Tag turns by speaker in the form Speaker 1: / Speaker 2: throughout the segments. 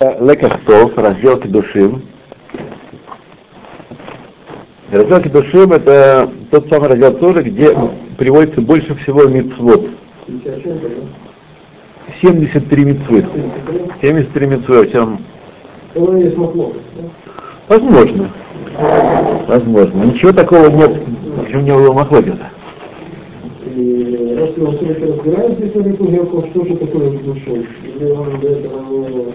Speaker 1: Лекахтов, раздел Кедушим. Раздел Кедушим это тот самый раздел тоже, где приводится больше всего мицвод. 73 мицвод. 73 мицвод. Всем... Возможно. Возможно. Ничего такого нет, в чем не было махлокита.
Speaker 2: Раз с этой Яков, что же такое душой? Или он до этого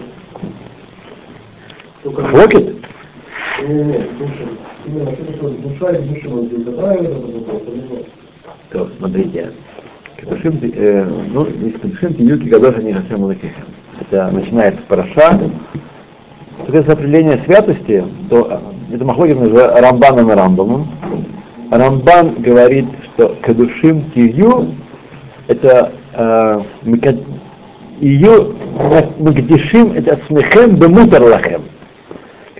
Speaker 2: не... Не, не, душа. Что и душа вот здесь добавили,
Speaker 1: То, смотрите. Кедушим, э, ну, из Кедушим Тиюки Гадоша не совсем Лакихем. Это начинается параша. Соответственно, определение святости, то это Махлогин уже Рамбаном и Рамбамом. Рамбан говорит, что Кадушим Тию это э, ее Магдишим это смехем бемутар лахем.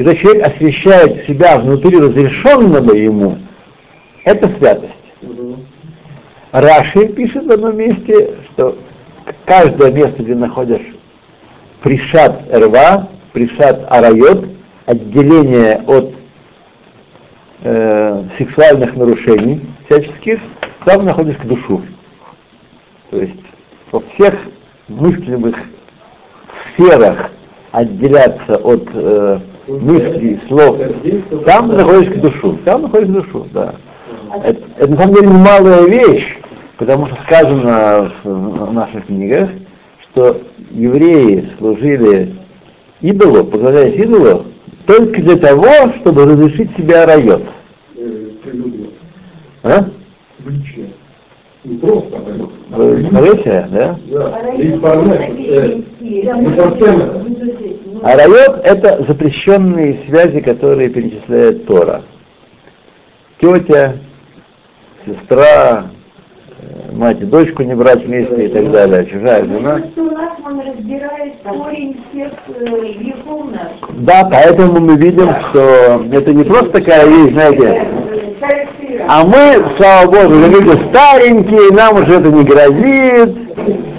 Speaker 1: Когда человек освещает себя внутри разрешенного ему, это святость. Раши пишет в одном месте, что каждое место, где находишь пришат рва, пришат арайот, отделение от э, сексуальных нарушений всяческих, там находишь душу. То есть во всех мыслимых сферах отделяться от э, мыслей, слов, там находишь к душу, там находишь к душу, да. Это, это на самом деле немалая вещь, потому что сказано в наших книгах, что евреи служили идолу, поклоняясь идолу, только для того, чтобы разрешить себе райот. А?
Speaker 2: Не просто,
Speaker 1: Вы смотрите, да? А райот это запрещенные связи, которые перечисляет Тора. Тетя, сестра, мать и дочку не брать вместе и так далее, чужая жена. Да, поэтому мы видим, что это не просто такая вещь, знаете, а мы, слава Богу, люди старенькие, нам уже это не грозит.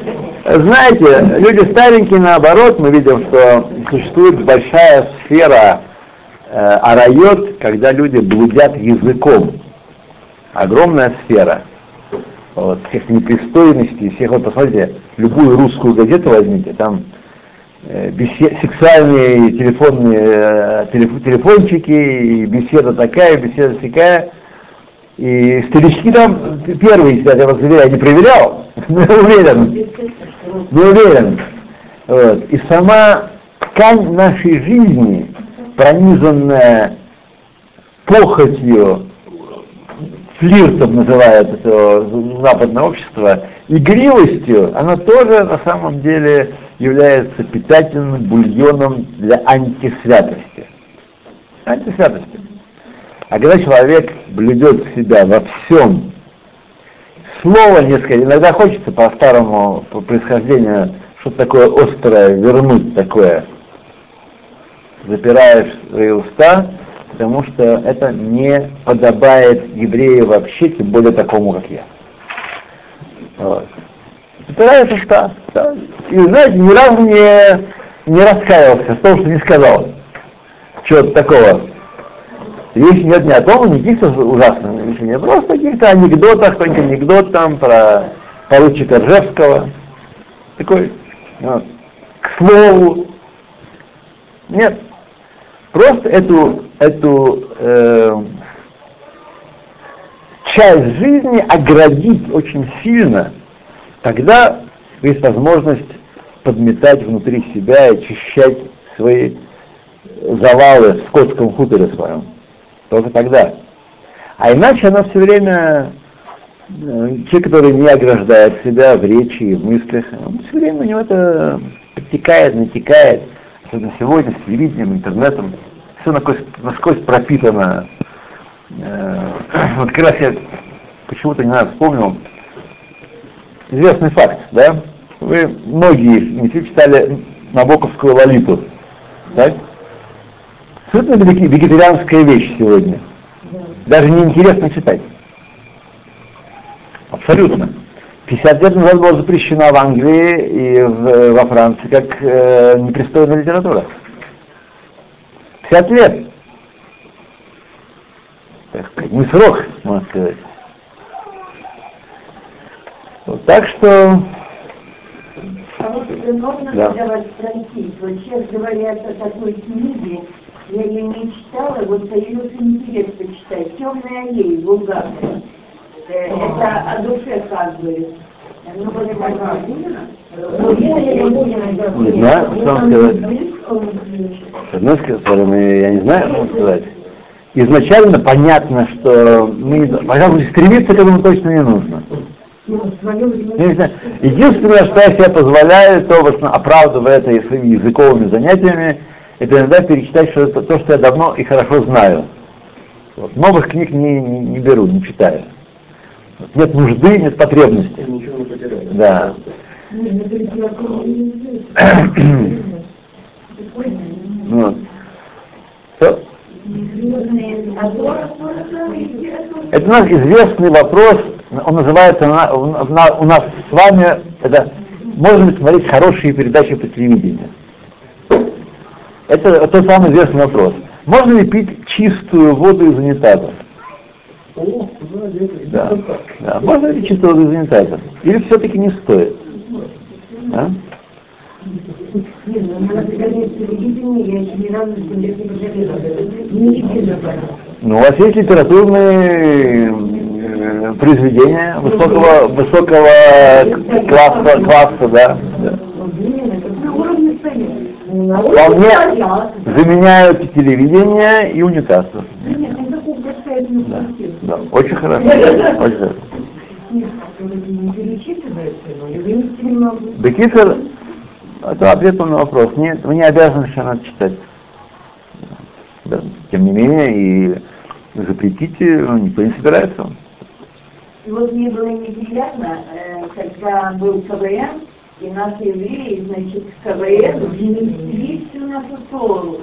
Speaker 1: Знаете, люди старенькие, наоборот, мы видим, что существует большая сфера э, арайот, когда люди блудят языком. Огромная сфера. Вот, всех непристойностей, всех, вот посмотрите, любую русскую газету возьмите, там э, бесед, сексуальные телефонные э, телеф, телефончики, и беседа такая, беседа такая, и старички там первые сидят, я вас уверяю, я не проверял, но уверен, не уверен. Вот. И сама ткань нашей жизни, пронизанная похотью, флиртом называют это западное общество, игривостью, она тоже на самом деле является питательным бульоном для антисвятости. Антисвятости. А когда человек блюдет себя во всем, слово несколько, иногда хочется по старому по происхождению что-то такое острое вернуть такое. Запираешь свои уста, потому что это не подобает еврею вообще, тем более такому, как я. Вот. Запираешь уста. Да. И знаете, ни разу не, не раскаялся в том, что не сказал. Чего-то такого Речь нет ни о том, ни каких-то ужасных вещей, просто каких-то анекдотах, какой-нибудь анекдот там про поручика Ржевского. Такой, вот, к слову. Нет. Просто эту, эту э, часть жизни оградить очень сильно, тогда есть возможность подметать внутри себя и очищать свои завалы в скотском хуторе своем. Только тогда. А иначе она все время, э, человек, который не ограждает себя в речи и в мыслях, он все время у него это подтекает, натекает, особенно сегодня с телевидением, интернетом, все насквозь, насквозь пропитано. Э, вот как раз я почему-то не знаю, вспомнил известный факт, да? Вы многие не читали Набоковскую лолиту, так? Абсолютно вегетарианская вещь сегодня. Даже неинтересно читать. Абсолютно. 50 лет назад была запрещена в Англии и в, во Франции как э, непристойная литература. 50 лет. Так, не срок, можно сказать. Вот, так что...
Speaker 3: А вот
Speaker 1: Да.
Speaker 3: да. вас спросить, вот сейчас говорят о такой книге, я ее не читала, вот появился интерес почитать, «Темная аллея» Булгакова. Э, Это о душе как бы. Ну, вот это Ну, если я не знаю,
Speaker 1: Не знаю, что вам сказать. С одной стороны, я не знаю, что вам сказать. Изначально понятно, что мы, пожалуй, стремиться к этому точно не нужно. Знаю. Единственное, что я себе позволяю, то в основном оправдывая это своими языковыми занятиями, это иногда перечитать что это, то, что я давно и хорошо знаю. Вот. Новых книг не, не, не беру, не читаю. Вот. Нет нужды, нет потребности.
Speaker 2: Ничего не потеряли.
Speaker 1: Да. Вот. Это у нас известный вопрос, он называется у на- у на- у нас с вами, это можно ли смотреть хорошие передачи по телевидению? Это тот самый известный вопрос. Можно ли пить чистую воду из унитаза?
Speaker 2: О, да.
Speaker 1: Да. Можно ли пить чистую воду из унитаза? Или все-таки не стоит? А?
Speaker 3: Нет, ну.
Speaker 1: Ну, у вас есть литературные э, произведения высокого, высокого класса, класса, да. да. Вполне заменяют телевидение и унитаз. Да, да, очень хорошо. Очень хорошо. Бекисер, это ответ на вопрос. Нет, вы не обязаны надо читать. Да. Тем не менее, и запретите, ну, никто не собирается.
Speaker 3: И вот мне было неприятно, э, когда был КВН, и наши евреи, значит, в КВН внесли всю нашу Тору.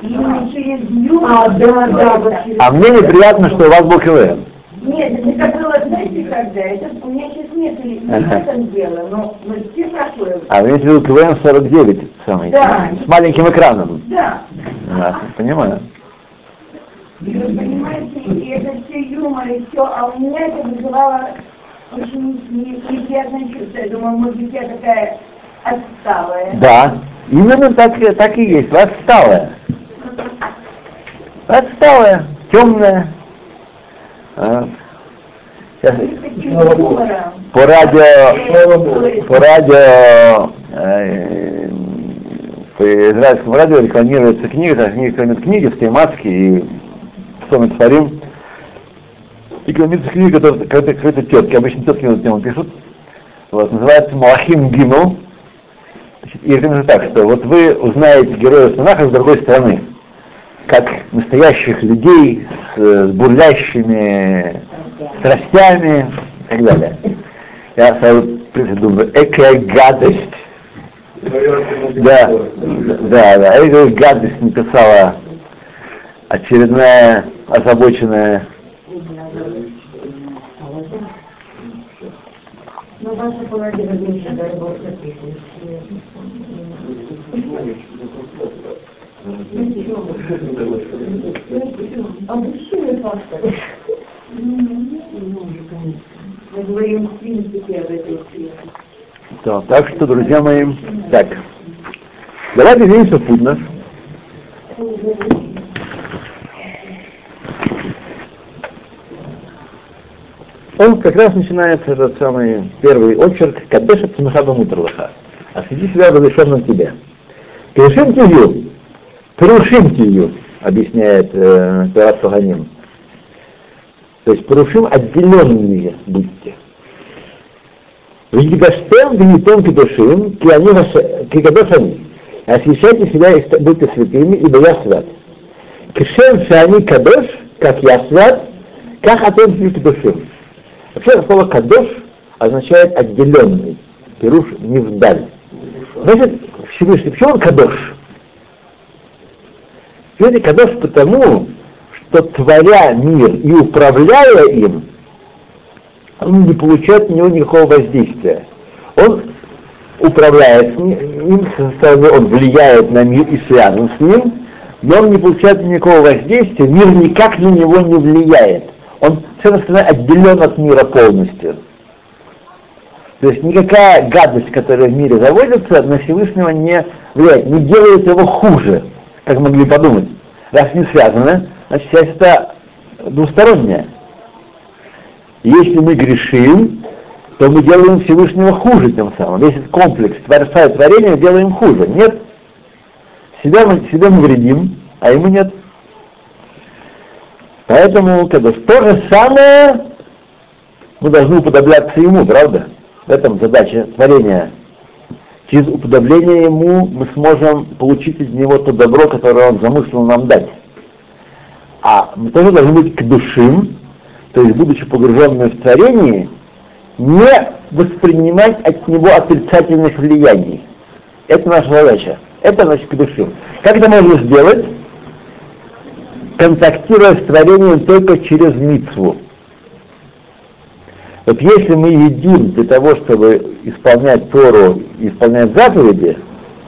Speaker 3: И именно через юмор.
Speaker 4: А, да, да, через-
Speaker 1: А мне неприятно, что у вас был КВН.
Speaker 3: Нет, это было, знаете, когда? Это, у меня сейчас нет не в этом дело, но мы все прошлое.
Speaker 1: А вы имеете в виду КВН 49, самый,
Speaker 3: Да.
Speaker 1: с маленьким экраном.
Speaker 3: Да.
Speaker 1: Да, понимаю.
Speaker 3: И вы понимаете, и это все юмор, и все, а у меня это вызывало Я думаю, может быть, я такая отсталая.
Speaker 1: Да, именно так, так и есть. Отсталая. Отсталая, темная. А. Сейчас по радио, по радио, э, по израильскому радио рекламируется книга, книга книги в тематике и что мы творим. Рекламируется книга которая- какой-то, тетки, обычно тетки на тему пишут. Вот, называется Малахим. Значит, и рекомендую так, что вот вы узнаете героев Танаха с другой стороны, как настоящих людей с, э, с бурлящими страстями и так далее. Я сразу думаю, экая гадость. Да, да, да, экая гадость написала очередная озабоченная
Speaker 3: Ну, ваша половина меньше, дай Бог, напишет. А мужчины факторы. Мы говорим в принципе об этой.
Speaker 1: Да, так что, друзья мои, так. Давайте двинемся в наш. Он как раз начинается этот самый первый очерк Кадеша Цмахаба Мутрлаха. Освети себя разрешенным тебе. Перешим тию, порушим тию, объясняет э, Тарас Саганим. То есть порушим отделенные будьте. Вегибаштем венитон кедушим, кикадошани. Освящайте себя и будьте святыми, ибо я свят. Кишем шани кадош, как я свят, как атом кедушим. Вообще слово кадош означает отделенный, пируш не вдаль. Значит, Всевышний, почему он кадош? Всевышний кадош потому, что творя мир и управляя им, он не получает на него никакого воздействия. Он управляет им, со стороны он влияет на мир и связан с ним, но он не получает никакого воздействия, мир никак на него не влияет. Он совершенно отделен от мира полностью. То есть никакая гадость, которая в мире заводится, на Всевышнего не влияет, не делает его хуже, как могли подумать. Раз не связано, значит связь это двусторонняя. Если мы грешим, то мы делаем Всевышнего хуже тем самым. Весь этот комплекс Творца и творения делаем хуже. Нет. Себя мы, себя мы вредим, а ему нет. Поэтому, когда то же самое, мы должны уподобляться ему, правда? В этом задача творения. Через уподобление ему мы сможем получить из него то добро, которое он замыслил нам дать. А мы тоже должны быть к душим, то есть будучи погруженными в творение, не воспринимать от него отрицательных влияний. Это наша задача. Это значит к душим. Как это можно сделать? Контактируя с творением только через митцву. Вот если мы едим для того, чтобы исполнять Тору и исполнять заповеди,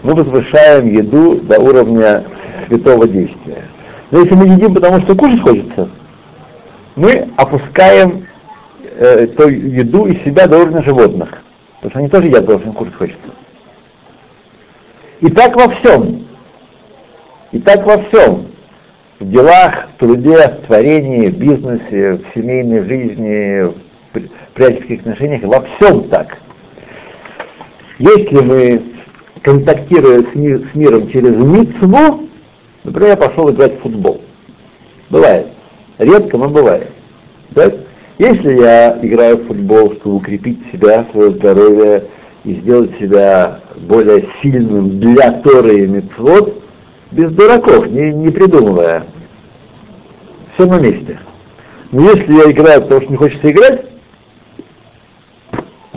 Speaker 1: мы возвышаем еду до уровня святого действия. Но если мы едим, потому что кушать хочется, мы опускаем э, ту еду из себя до уровня животных. Потому что они тоже едят, потому что кушать хочется. И так во всем. И так во всем. В делах, в труде, в творении, в бизнесе, в семейной жизни, в приятельских отношениях, во всем так. Если мы, контактируя с, мир, с миром через митцву, например, я пошел играть в футбол. Бывает. Редко, но бывает. Так? Если я играю в футбол, чтобы укрепить себя, свое здоровье и сделать себя более сильным для Торы и Митцвот, без дураков, не, не придумывая, все на месте. Но если я играю, потому что не хочется играть,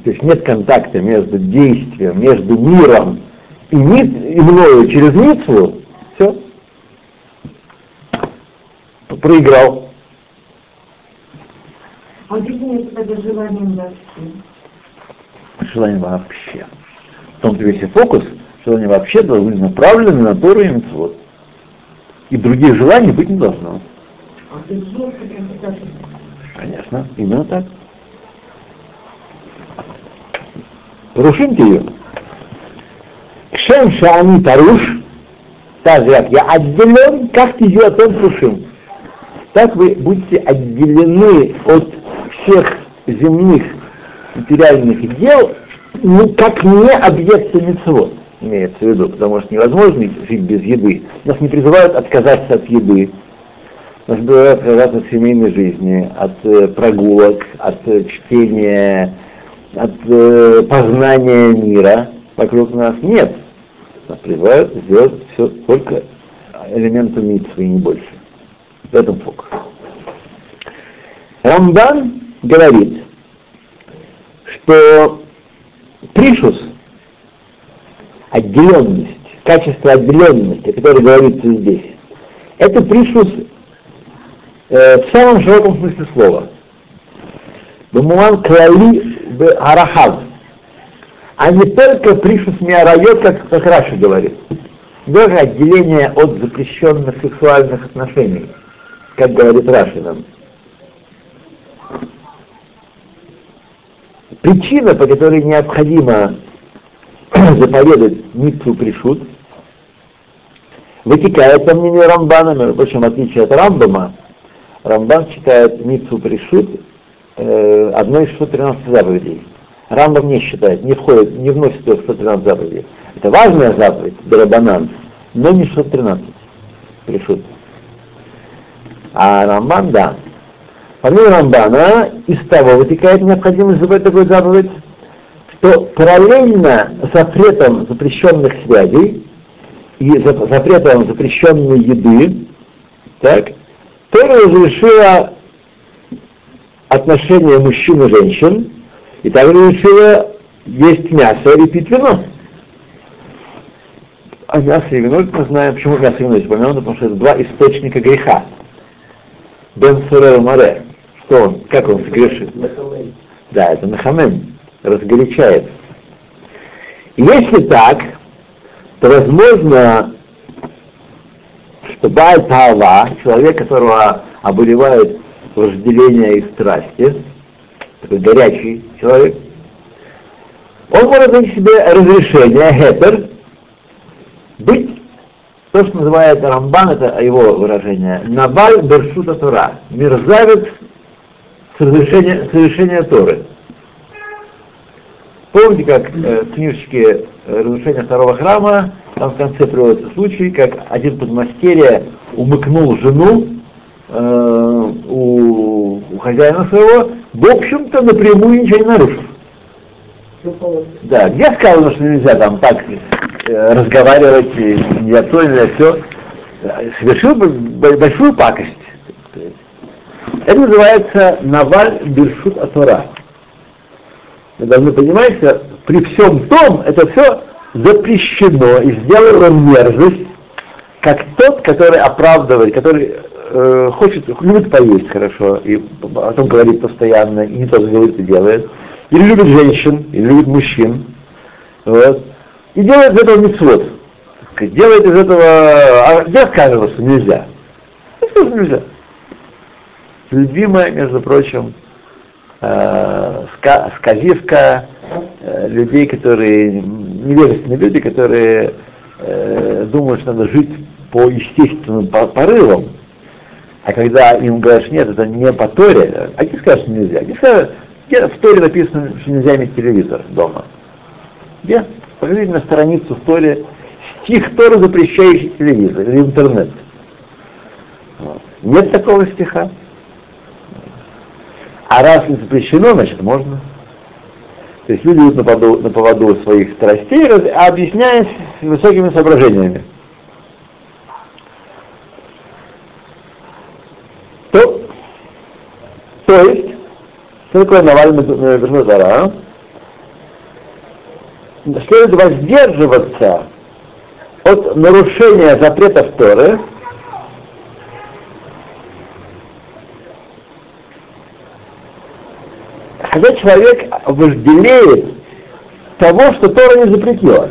Speaker 1: то есть нет контакта между действием, между миром и, мит, и мною через митцву, все, проиграл.
Speaker 3: А нет тогда желанием вообще?
Speaker 1: Желание вообще. В том-то весь и фокус, желание вообще должно быть направлено на Тору и Митцвот. И других желаний быть не должно.
Speaker 3: А
Speaker 1: Конечно, именно так. Рушимте ее. Кшем шаани таруш, так же как я отделен, как ты ее от рушим. Так вы будете отделены от всех земных материальных дел, ну, как не объекты мецвод, имеется в виду, потому что невозможно жить без еды. Нас не призывают отказаться от еды, нас призывают отказаться от семейной жизни, от э, прогулок, от э, чтения, от э, познания мира вокруг нас. Нет. Нас призывают сделать все только элементу митцвы и не больше. В этом фокус. Рамбан говорит, что пришус, отделенность, качество отделенности, о которой говорится здесь, это пришус э, в самом широком смысле слова. Бамуан клали в арахав, а не только пришус миарайот, как, как Раша говорит. Даже отделение от запрещенных сексуальных отношений, как говорит Раши нам. Причина, по которой необходимо заповедать Митцу Пришут, вытекает, по мнению Рамбана, между прочим, в отличие от Рамбама, Рамбан считает Митцу Пришут э, одной из 113 заповедей. Рамбам не считает, не входит, не вносит ее в 113 заповедей. Это важная заповедь, Дарабанан, но не 613 Пришут. А Рамбан, да. По мнению Рамбана, из того вытекает необходимость забыть такую заповедь, что параллельно запретом запрещенных связей и запретом запрещенной еды, так, Тора разрешила отношения мужчин и женщин, и также разрешила есть мясо или пить вино. А мясо и вино, мы знаем, почему мясо и вино здесь упомянуто, потому что это два источника греха. Бен Суре Море. Что он? Как он согрешит? Да, это Мехамем, разгорячает. Если так, то возможно, что Бааль человек, которого обуревает вожделение и страсти, такой горячий человек, он может найти себе разрешение, гетер, быть, то, что называет Рамбан, это его выражение, Наваль Бершута Тора, мерзавец совершения, совершения Торы. Помните, как э, в книжечке «Разрушение второго храма» там в конце приводится случай, как один подмастерье умыкнул жену э, у, у хозяина своего, в общем-то, напрямую ничего не нарушив. Да, где сказано, что нельзя там так э, разговаривать, не то, не все. Совершил большую пакость. Это называется Наваль Биршут Атора. Вы должны понимать, что при всем том это все запрещено и сделал он мерзость, как тот, который оправдывает, который э, хочет, любит поесть хорошо, и о том говорит постоянно, и не только говорит и делает, или любит женщин, или любит мужчин, вот, и делает из этого мецвод. Делает из этого, а где что нельзя? Нельзя. Любимая, между прочим, э, сказивка э, людей, которые, невежественные люди, которые э, думают, что надо жить по естественным порывам, а когда им говоришь, нет, это не по Торе, а тебе скажут, что нельзя. Где в Торе написано, что нельзя иметь телевизор дома? Где? Покажите на страницу в Торе стих Торы, запрещающий телевизор или интернет. Нет такого стиха. А раз не запрещено, значит можно. То есть люди идут на поводу, на поводу своих страстей, а объясняясь высокими соображениями. То, то есть, что такое Навальный Берназара? Следует воздерживаться от нарушения запретов Торы, когда человек вожделеет того, что Тора не запретила.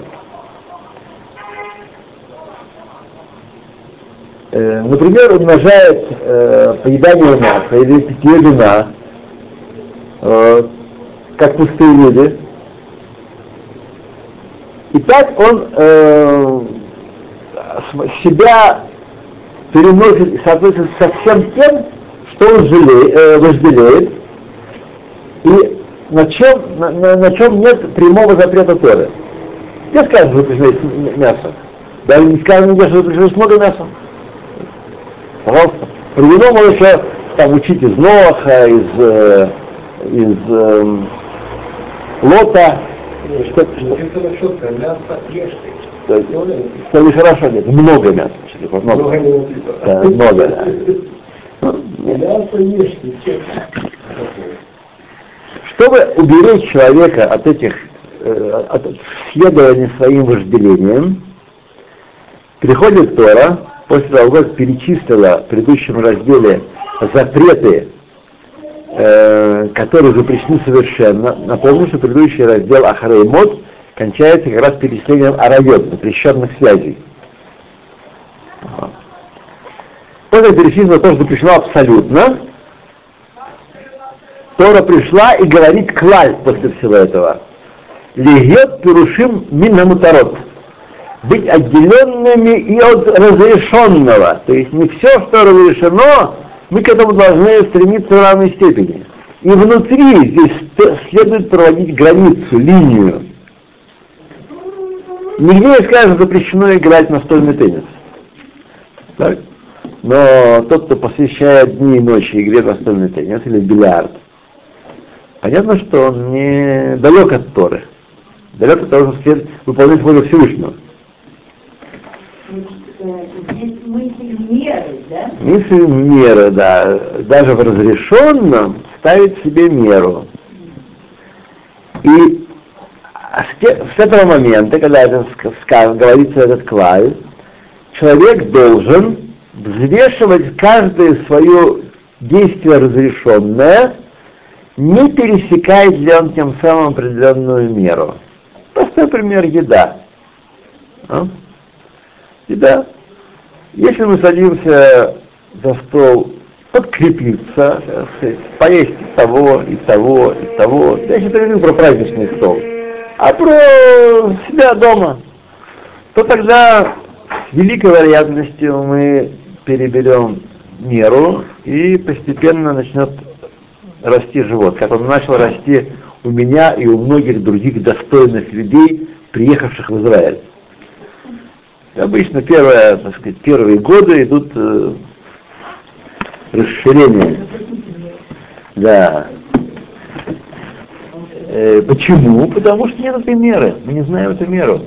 Speaker 1: Э, например, умножает э, поедание мяса или питье вина, э, как пустые люди. И так он э, себя переносит, соответственно, со всем тем, что он жалеет, э, вожделеет, и на чем, на, на, на чем нет прямого запрета Торы. Где сказано, что запрещено мясо? Даже не сказано нигде, что запрещено много мяса. Пожалуйста. Приведем можно еще там учить из Ноаха, из, э, из э, Лота. Что, что, мясо ешьте. Что нехорошо, нет, много мяса. Много, много, да, много да. Мясо ешьте, чтобы уберечь человека от этих, э, от следования своим вожделениям, приходит Тора, после того, как перечислила в предыдущем разделе запреты, э, которые запрещены совершенно. Напомню, что предыдущий раздел Ахареймот кончается как раз перечислением арайот, запрещенных связей. После перечислено то, что запрещено абсолютно, Тора пришла и говорит клаль после всего этого. Легет пирушим минамутарот. Быть отделенными и от разрешенного. То есть не все, что разрешено, мы к этому должны стремиться в равной степени. И внутри здесь следует проводить границу, линию. Нигде не сказано, запрещено играть настольный теннис. Так? Но тот, кто посвящает дни и ночи игре в настольный теннис или бильярд, понятно, что он не далек от Торы. Далек от того, что выполнять волю Всевышнего.
Speaker 3: Мысль меры, да?
Speaker 1: Мысль меры, да. Даже в разрешенном ставить себе меру. И с этого момента, когда это говорится этот клай, человек должен взвешивать каждое свое действие разрешенное не пересекает ли он тем самым определенную меру. Простой пример еда. А? Еда. Если мы садимся за стол подкрепиться, сказать, поесть и того, и того, и того. Я сейчас говорю про праздничный стол, а про себя дома. То тогда с великой вероятностью мы переберем меру и постепенно начнет расти живот, как он начал расти у меня и у многих других достойных людей, приехавших в Израиль. Обычно первое, так сказать, первые годы идут э, расширение. Да. Э, почему? Потому что нет этой меры. Мы не знаем эту меру.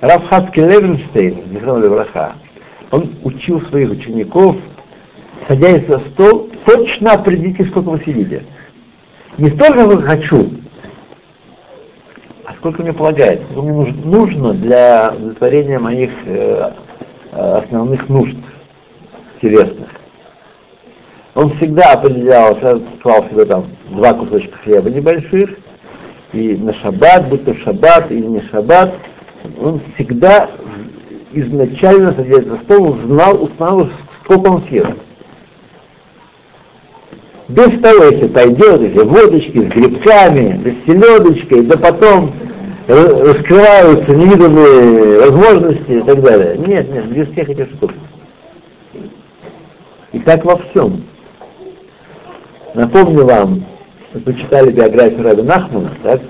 Speaker 1: Рафхаски Левенштейн, Браха, он учил своих учеников, садясь за стол, точно определите, сколько вы сидите. Не столько, сколько хочу, а сколько мне полагается, сколько мне нужно, для удовлетворения моих э, основных нужд телесных. Он всегда определял, клал себе там два кусочка хлеба небольших, и на шаббат, будь то шаббат или не шаббат, он всегда изначально, садясь за стол, знал, узнал, сколько он съест. Без того, если пойдет, если водочки с грибками, с селедочкой, да потом раскрываются невиданные возможности и так далее. Нет, нет, без всех этих штук. И так во всем. Напомню вам, вы читали биографию Раби Нахмана, так?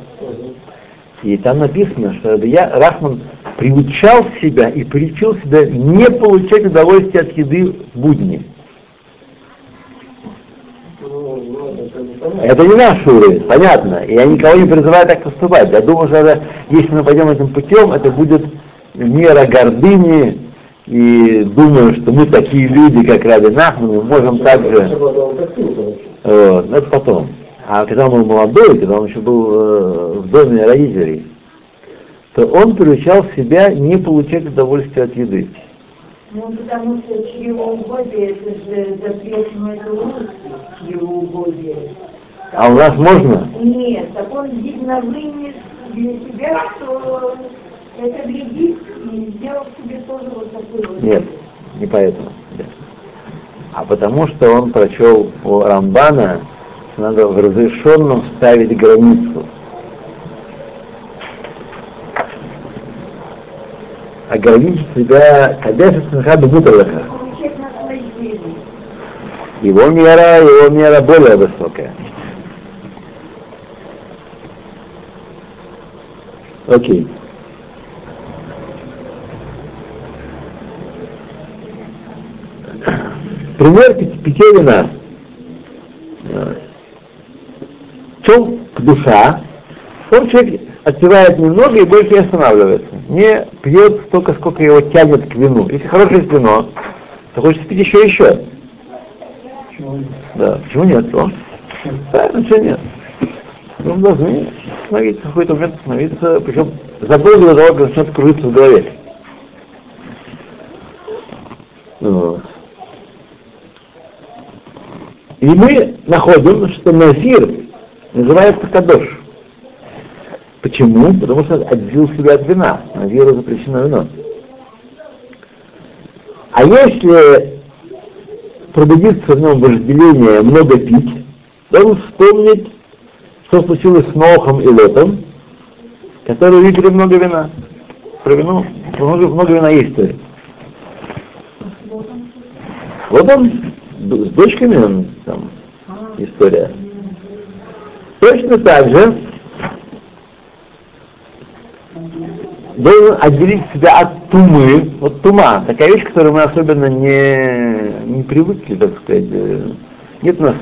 Speaker 1: И там написано, что я, Рахман приучал себя и приучил себя не получать удовольствие от еды в будни. Это не наш уровень, понятно. И я никого не призываю так поступать. Я думаю, что это, если мы пойдем этим путем, это будет мера гордыни, и думаю, что мы такие люди, как Раби Нахман, мы можем также... Вот, это потом. А когда он был молодой, когда он еще был э, в доме родителей, то он приучал себя не получать удовольствие от еды.
Speaker 3: Ну, потому что чревоугодие, это же запретное чревоугодие.
Speaker 1: А у нас можно?
Speaker 3: Нет, так он, видно, вынес для себя, что это вредит, и сделал себе тоже вот такой вот.
Speaker 1: Нет, не поэтому. Нет а потому что он прочел у Рамбана, что надо в разрешенном ставить границу. Ограничить себя кадеша смехаду муталаха. Его мера, его мера более высокая. Окей. Пример питья вина. В чем душа? Он человек отпивает немного и больше не останавливается. Не пьет столько, сколько его тянет к вину. Если хорошее вино, то хочется пить еще и еще. Почему? Да, почему нет? О? Правильно, что нет. Мы должны остановиться, в какой-то момент остановиться, причем задолго до того, как начнет кружиться в голове. Вот. И мы находим, что Назир называется Кадош. Почему? Потому что отделил себя от вина. Назиру запрещено вино. А если пробудится в нем вожделение много пить, должен вспомнить, что случилось с Нохом и Лотом, которые выпили много вина. Про вино, много, много вина есть история. Вот он с дочками он там история. Точно так же должен отделить себя от тумы, вот тума, такая вещь, которую мы особенно не, не привыкли, так сказать. Нет у нас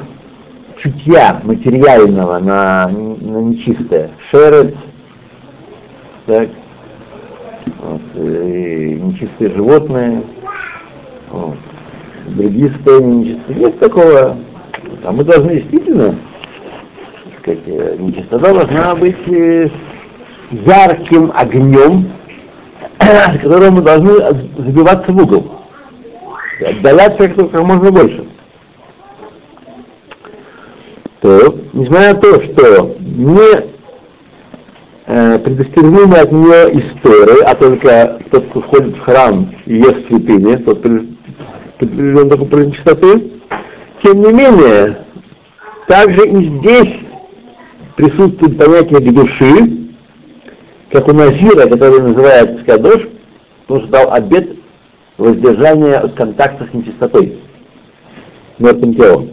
Speaker 1: чутья материального на, на нечистое. Шерет, так, вот, и нечистые животные, вот другие состояния нечистоты. Нет такого. А мы должны действительно, так сказать, нечистота должна быть э, ярким огнем, которым мы должны забиваться в угол. Отдаляться как, можно больше. то, несмотря на то, что не э, предостережены от нее истории, а только тот, кто входит в храм и ест святыни, тот предупрежден такой уровень чистоты, тем не менее, также и здесь присутствует понятие души, как у Назира, который называется Кадош, что дал обед воздержания от контакта с нечистотой, мертвым телом.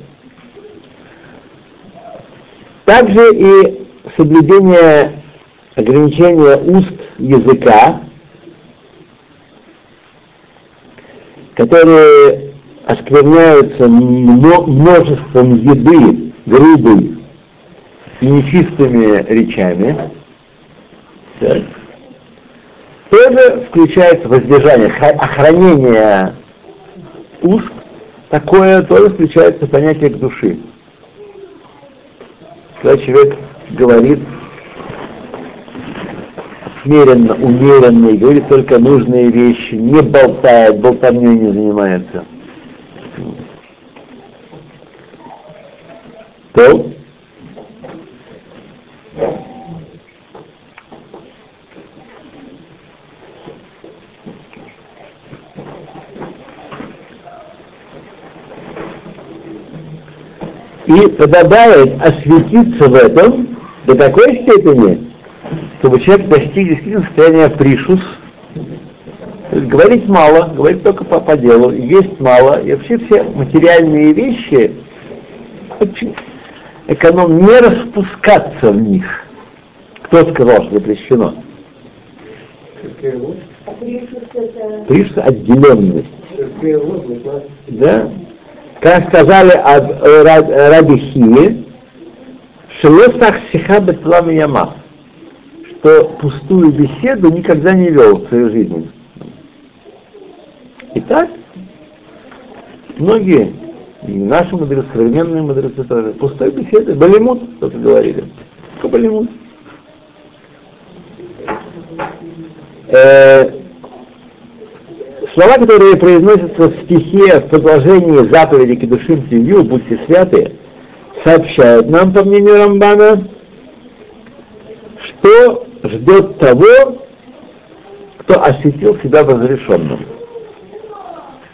Speaker 1: Также и соблюдение ограничения уст языка, которые оскверняются множеством еды грубой и нечистыми речами, так, тоже включается воздержание, охранение уст, такое тоже включается понятие к души. Когда человек говорит смиренно, умеренно и говорит только нужные вещи, не болтает, болтовней не занимается. То и подобает осветиться в этом до такой степени, чтобы человек достиг действительно состояния пришус, говорить мало, говорить только по, по делу, есть мало, и вообще все материальные вещи очень эконом не распускаться в них. Кто сказал, что запрещено? Пришус отделенность. Да? Как сказали об э, Раби Хие, Шелосах Сиха Бетлам Ямах, что пустую беседу никогда не вел в своей жизни. Итак, многие, и наши мудрецы, современные мудрецы тоже, пустой беседы, балимут, кто-то говорили. Что балимут? Э, Слова, которые произносятся в стихе в продолжении заповеди Кедушим Тивью, будьте святы, сообщают нам, по мнению Рамбана, что ждет того, кто осветил себя разрешенным.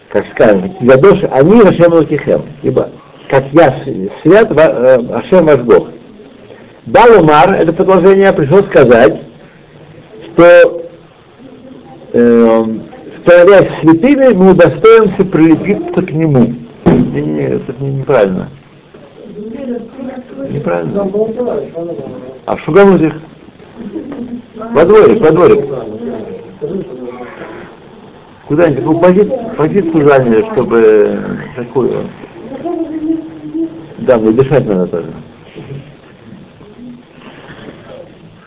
Speaker 1: Как скажем, Ядош, они Рашем Лукихем, ибо как я свят, э, Ашем ваш Бог. Балумар, это продолжение, пришел сказать, что э, становясь святыми, мы удостоимся прилепиться к нему. Не, не, это не, неправильно. Неправильно. А в Шугамузих? Во дворик, во дворик. Куда-нибудь, какую позицию, позицию заняли, чтобы такую. Да, мне дышать надо тоже.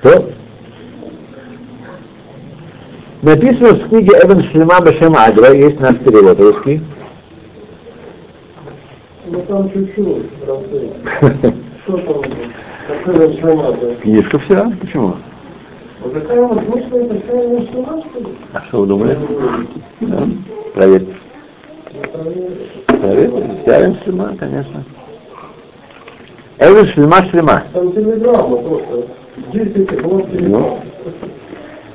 Speaker 1: То? Написано в книге Эбен Шлема Башем Агра, есть наш перевод русский.
Speaker 2: Ну там чуть-чуть, Что там?
Speaker 1: Книжка вся, почему?
Speaker 2: Ли?
Speaker 1: А что вы думали? Да. Проверьте. Проверьте, вся Шлема, конечно. Эбен Шлема Шлема.
Speaker 2: Там телеграмма просто. 10 вот
Speaker 1: Ну,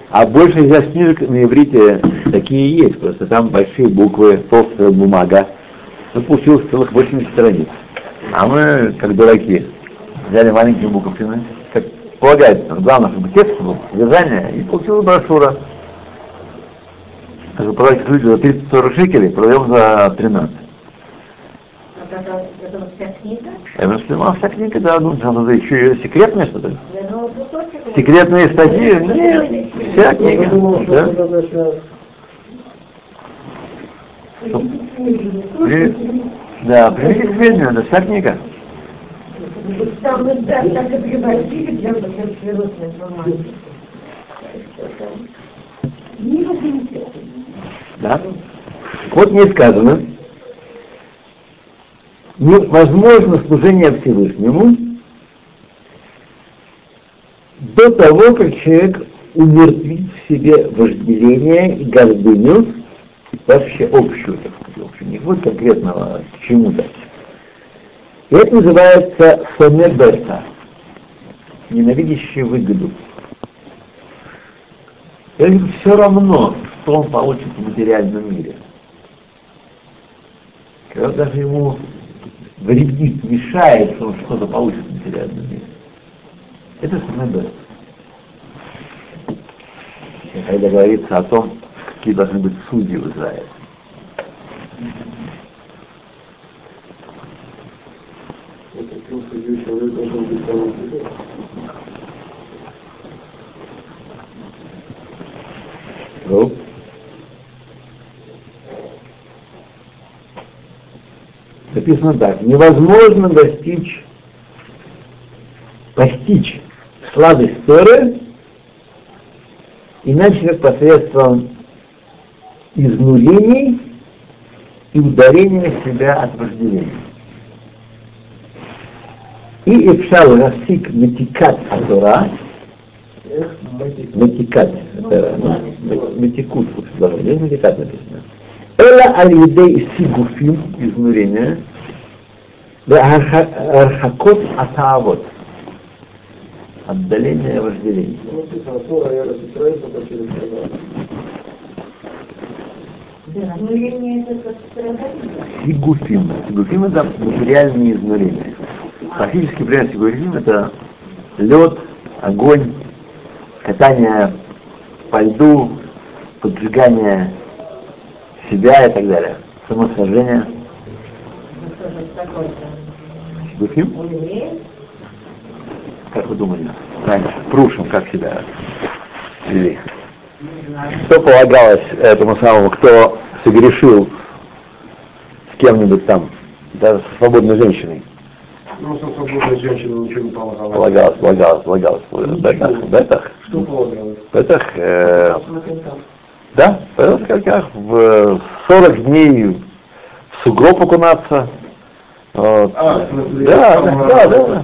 Speaker 1: а большая часть книжек на иврите такие есть, просто там большие буквы, толстая бумага. Ну, получилось целых 80 страниц. А мы, как дураки, взяли маленькие буковкины, как полагается, главное, чтобы текст был, содержание, и получилась брошюра. Продать люди за 30-40 шекелей, продаем за 13.
Speaker 3: Вот вся книга?
Speaker 1: Это снимал вся книга, да, ну, надо еще и секретное что-то.
Speaker 3: Я думала, кусочек.
Speaker 1: Секретные статьи? Нет, вся книга. Да? При- Да, примите к сведению, это вся книга.
Speaker 3: Там мы да, так и превратили для абсолютной информации. Не замечательно.
Speaker 1: Да? Вот не сказано, невозможно служение Всевышнему до того, как человек умертвит в себе вожделение и гордыню, вообще общую, так сказать, общую, не будет конкретного к чему-то. И это называется сонебета, ненавидящий выгоду. Это все равно, что он получит в материальном мире. Когда даже ему вредит, мешает, что он что-то получит материальном мире. Это сонебета. Когда говорится о том, какие должны быть судьи в Израиле. Ну? Написано так. Невозможно достичь, постичь сладость Торы, иначе как посредством изнурений и ударения себя от вожделения. И Эпшал Расик Метикат Атора, Метикат, это Метикут, даже здесь Метикат написано. Эла аль-едей сигуфим, изнурения, архакот атаавот, отдаление вожделения. Сигуфим. Сигуфим это материальные изнурения. Практически пример сигуфим это лед, огонь, катание по льду, поджигание себя и так далее. Самосожжение. Сигуфим? Как вы думали? Раньше, Прушим, как себя вели? Что полагалось этому самому, кто согрешил с кем-нибудь там, даже со свободной женщиной?
Speaker 2: Ну, со свободной женщиной ничего не полагалось.
Speaker 1: Полагалось, полагалось, полагалось. Бетах, бетах.
Speaker 2: Что полагалось?
Speaker 1: Бетах, э, да, в как в 40 дней в сугроб окунаться. Вот.
Speaker 2: А,
Speaker 1: да, да,
Speaker 2: а,
Speaker 1: да, да.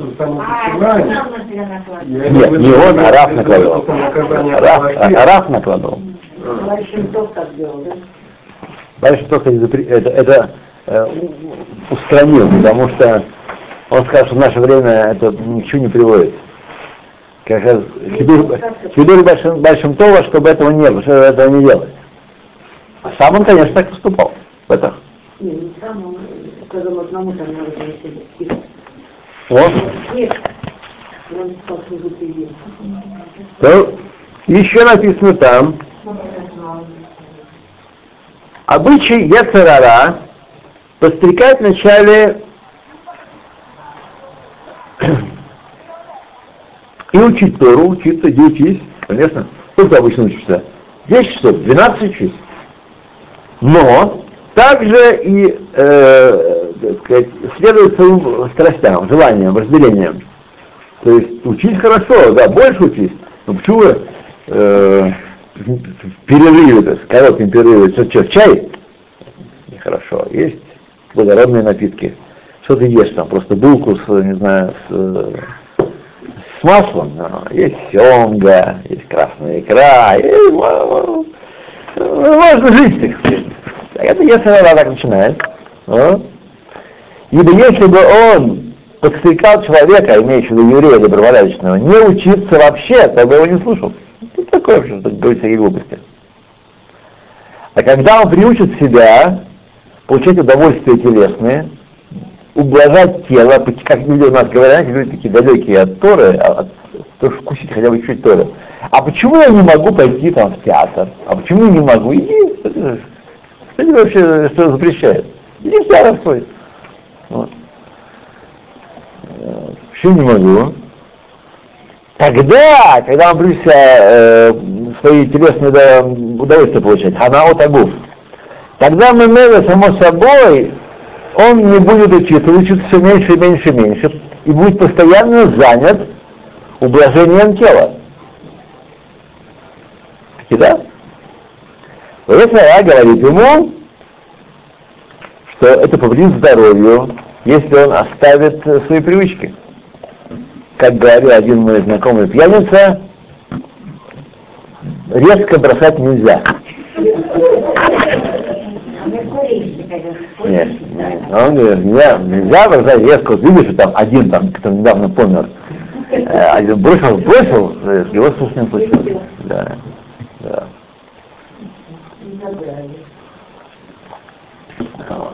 Speaker 3: А,
Speaker 1: Нет, не он, а Раф
Speaker 2: это
Speaker 1: накладывал.
Speaker 2: там наказание
Speaker 1: Раф, а, Раф накладывал.
Speaker 3: Товарищ Шентов так делал, да?
Speaker 1: Не запре- это, это э, устранил, потому что он сказал, что в наше время это ни к чему не приводит. Как раз Хидур, большим, большим Това, чтобы этого не было, чтобы этого не делать. А сам он, конечно, так поступал. В этом.
Speaker 3: Не, не сам, он сказал одному там надо было
Speaker 1: Вот.
Speaker 3: Нет, приедете.
Speaker 1: То еще написано там, обычай Яцерара подстрекать вначале и учить Тору, учиться, где учись, конечно. Сколько обычно учишься? 10 часов, 12 учись. Но также и э, сказать, следует своим страстям, желаниям, разделениям. То есть учись хорошо, да, больше учись. Но почему э, в перерыве, то есть, коротком перерыве, что, что, чай? Нехорошо. Есть благородные напитки. Что ты ешь там? Просто булку с, не знаю, с, э, с маслом. но Есть семга, есть красная икра, и, мо- мо- можно жить, так сказать. А Это если она так начинает. а? Ибо если бы он подстрекал человека, имеющего еврея добропорядочного, не учиться вообще, то бы его не слушал. Что такое вообще, что говорить всякие глупости? А когда он приучит себя получать удовольствия телесные, ублажать тело, как люди у нас говорят, люди такие далекие от Торы, а- от, то вкусить хотя бы чуть Торы. А почему я не могу пойти там в театр? А почему я не могу? Иди, что ты- что тебе вообще что запрещает? Иди в театр свой. Вот. Э, Почему не могу? Тогда, когда он приучится э, свои телесные удовольствия получать, ханаот агуф, тогда мы само собой, он не будет учиться, учится все меньше и меньше и меньше, и будет постоянно занят ублажением тела. Таки да? Я говорит ему, что это повредит здоровью, если он оставит э, свои привычки. Как говорил один мой знакомый пьяница, резко бросать нельзя.
Speaker 3: А
Speaker 1: Нет, нет. Он говорит, нельзя, нельзя бросать резко, видишь, что там один там, кто недавно помер, э, один бросил, бросил, э, его слушать не случилось. Да, да. Вот.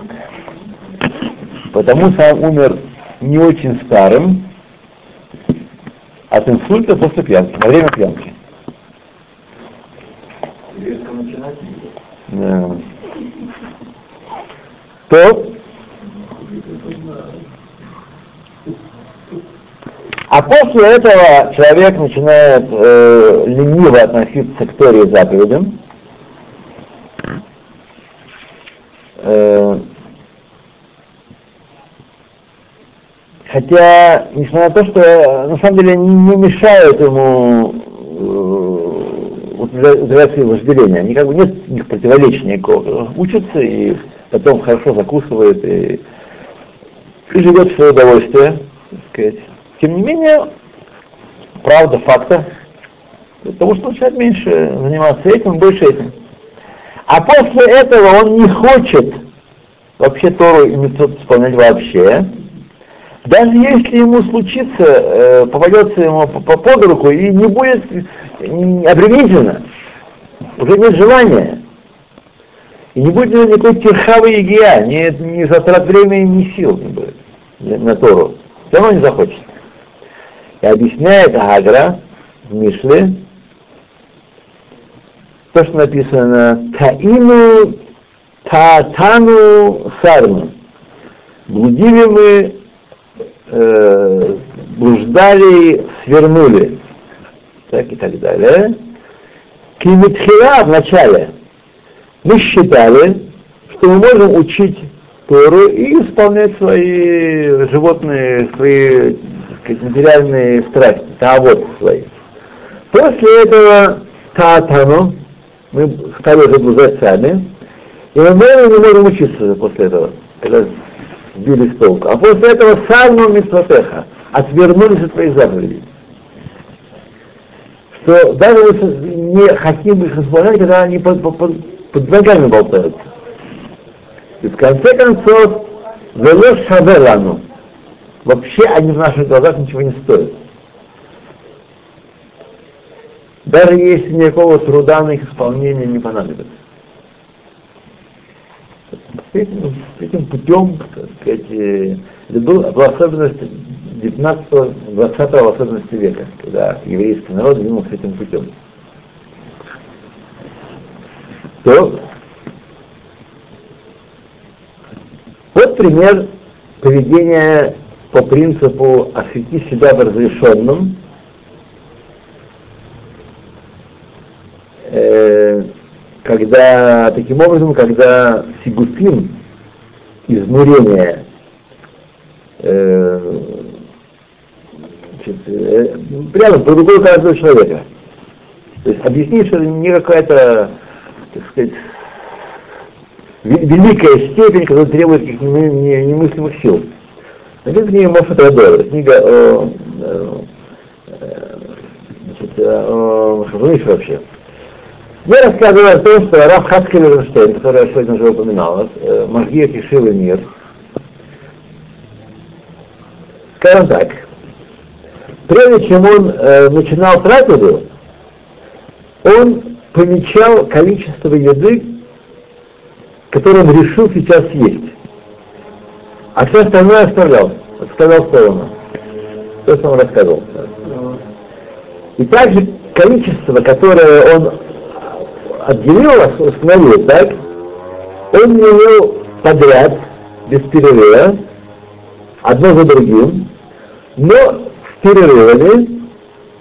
Speaker 1: Потому что он умер не очень старым, от инсульта после пьянки, во время пьянки. Да. То, а после этого человек начинает э, лениво относиться к Торе и заповедям, э, Хотя, несмотря на то, что на самом деле не, не мешают ему э, удовлетворять свои вожделения, они как бы нет у них противоречия никакого. Учатся и потом хорошо закусывает и, и живет в свое удовольствие, так сказать. Тем не менее, правда факта, потому что начинает меньше заниматься этим, больше этим. А после этого он не хочет вообще Тору и Митцвот исполнять вообще, даже если ему случится, э, попадется ему по, по под руку и не будет обременительно, уже нет желания, и не будет никакой терхавой егия, ни, ни затрат времени, ни сил не будет на Тору. Все равно не захочет. И объясняет Агра в Мишле, то, что написано Таину Таатану Сарну. Блудили мы э, блуждали, свернули. Так и так далее. Кимитхира в начале мы считали, что мы можем учить Тору и исполнять свои животные, свои сказать, материальные страсти, вот свои. После этого Таатану мы стали заблуждать сами, и мы не можем учиться после этого, когда сбили с толку. А после этого сальну митцвотеха, отвернулись от твоих заповедей. Что даже если не хотим их исполнять, когда они под ногами болтаются. И в конце концов, вело шавелану. Вообще они в наших глазах ничего не стоят. Даже если никакого труда на их исполнение не понадобится этим, этим путем, так сказать, это был, была особенность 19-20 особенности века, когда еврейский народ двинулся этим путем. То вот пример поведения по принципу освети себя в разрешенном, э, когда таким образом, когда сигуфим, изнурение, э, значит, э, прямо по другой каждого человека. То есть объяснить, что это не какая-то, так сказать, великая степень, которая требует немыслимых сил. Например, книга Мофет Радор, книга о, о, значит, о, о вообще. Я рассказываю о том, что Раф Хацкель Ренштейн, который я сегодня уже упоминал, э, Магия Кишивы мир, скажем так, прежде чем он э, начинал трапезу, он помечал количество еды, которое он решил сейчас есть. А все остальное оставлял, оставлял в сторону. То, что он рассказывал. И также количество, которое он отделил, установил так, он ел подряд, без перерыва, одно за другим, но с перерывами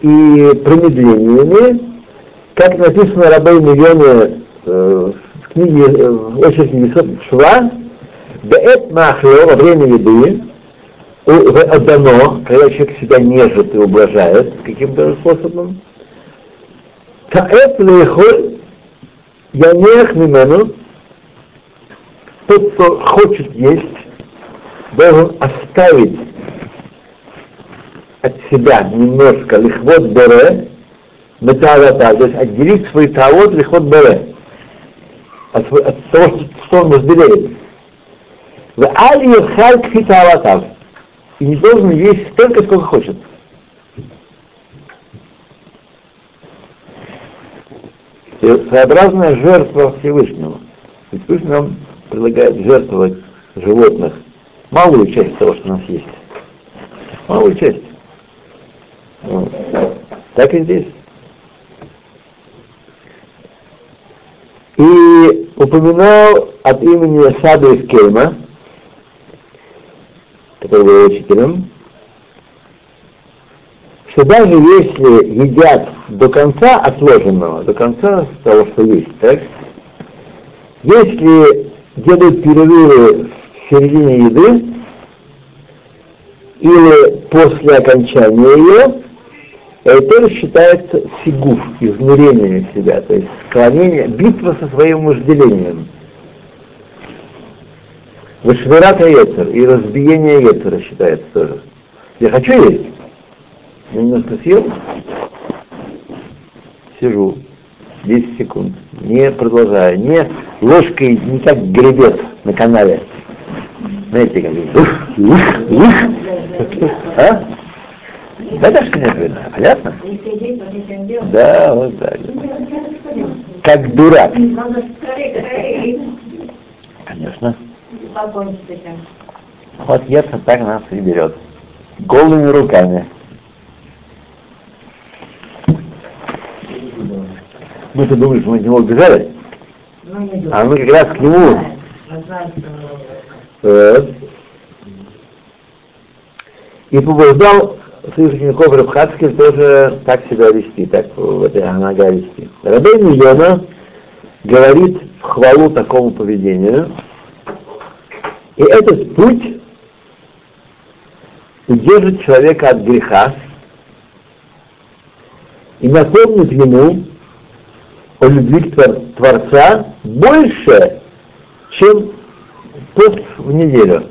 Speaker 1: и промедлениями, как написано Рабей Миллионе э, в книге, э, в очереди Шва, Беэт Махло во время еды, отдано, когда человек себя нежит и ублажает каким-то способом, Таэт лехоль Янех мимену, тот, кто хочет есть, должен оставить от себя немножко лихвот бере, металата, то есть отделить свой тавод лихвот бере, от, от того, что, что он возбелеет. В аль халь кфита И не должен есть столько, сколько хочет. Своеобразная жертва Всевышнему. Всевышний нам предлагает жертвовать животных малую часть того, что у нас есть. Малую часть. Вот. Так и здесь. И упоминал от имени Саду из Кельма, который был учителем, что даже если едят до конца отложенного, до конца того, что есть, так, если делают перерывы в середине еды или после окончания ее, это тоже считается сигуф, изнурение себя, то есть склонение, битва со своим вожделением. Вышвирата Ецер и разбиение Ецера считается тоже. Я хочу есть. Я немножко съел, сижу 10 секунд, не продолжаю, не ложкой, не как гребец на канале. Знаете, как ух. А? Да, что нет видно, понятно? Да, вот так. Как дурак. Конечно. Вот Ецер так нас и берет. Голыми руками. Мы-то думали, что мы от него убежали, а мы как раз к нему. Вот. И побуждал своих учеников Рабхацких тоже так себя вести, так в этой Анага вести. Рабейн Йона говорит в хвалу такому поведению, и этот путь удержит человека от греха и напомнит ему о любви Творца больше, чем пост в неделю.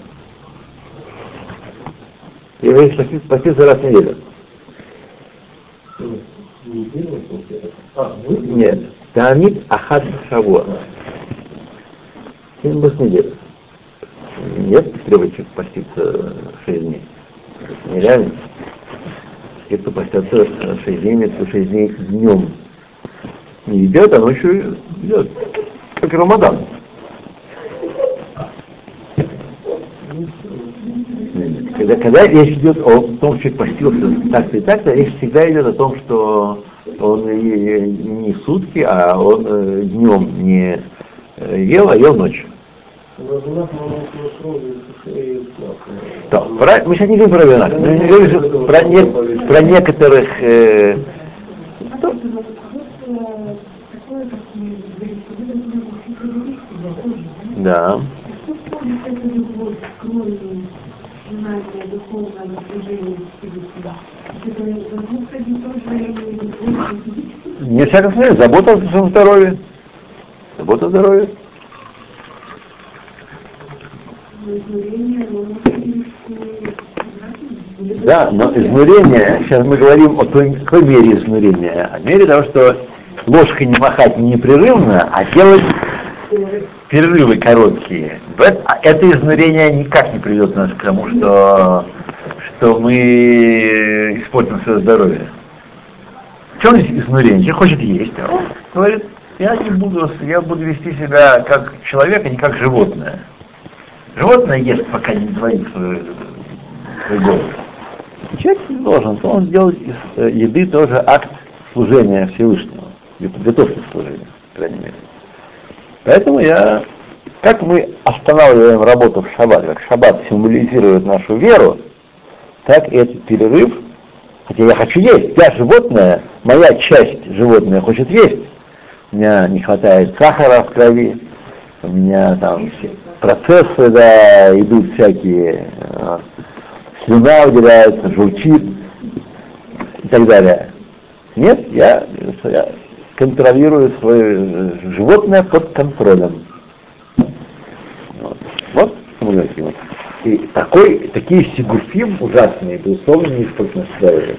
Speaker 1: И вы поститься раз в неделю. Нет. Таамид Ахад Шавуа. Семь раз в неделю. Нет требующих поститься шесть дней. Нереально. Те, кто постятся шесть дней, это шесть дней днем не едят, а ночью едят. Как Рамадан. Когда, когда речь идет о том, что постился так-то и так-то, речь всегда идет о том, что он не сутки, а он э, днем не э, ел, а ел ночью. Да, про, мы сейчас не говорим про вина, мы говорим про, не, про некоторых э, Да. Не всяком случае, забота о своем здоровье. Забота о здоровье. Да, но изнурение, сейчас мы говорим о той, какой мере изнурения. О мере того, что ложкой не махать непрерывно, а делать перерывы короткие. А это изнурение никак не приведет нас к тому, что, что мы испортим свое здоровье. В чем изнурение? Человек хочет есть. А он говорит, я не буду, я буду вести себя как человек, а не как животное. Животное ест, пока не двоит свой, свой голод. Человек должен, он сделать из э, еды тоже акт служения Всевышнего, готовки к служению, по крайней мере. Поэтому я, как мы останавливаем работу в шаббат, как шаббат символизирует нашу веру, так и этот перерыв, хотя я хочу есть, я животное, моя часть животное хочет есть. У меня не хватает сахара в крови, у меня там процессы, да, идут всякие, э, слюна выделяется, журчит и так далее. Нет, я, я контролирует свое животное под контролем. Вот, вот говорим. И такой, такие сигуфим ужасные, безусловно, не здоровье.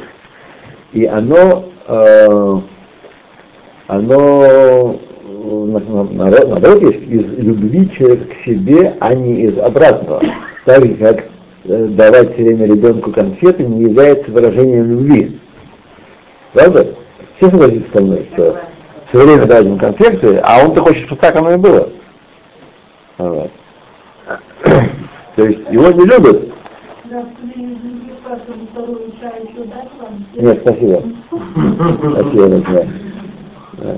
Speaker 1: И оно, э, оно наоборот, есть из любви человека к себе, а не из обратного. Так же, как давать все время ребенку конфеты не является выражением любви. Правда? Все согласятся со мной, что все время давать ему конфеты, а он-то хочет, чтобы так оно и было. Вот. То есть его не любят. Нет, спасибо. Спасибо, да.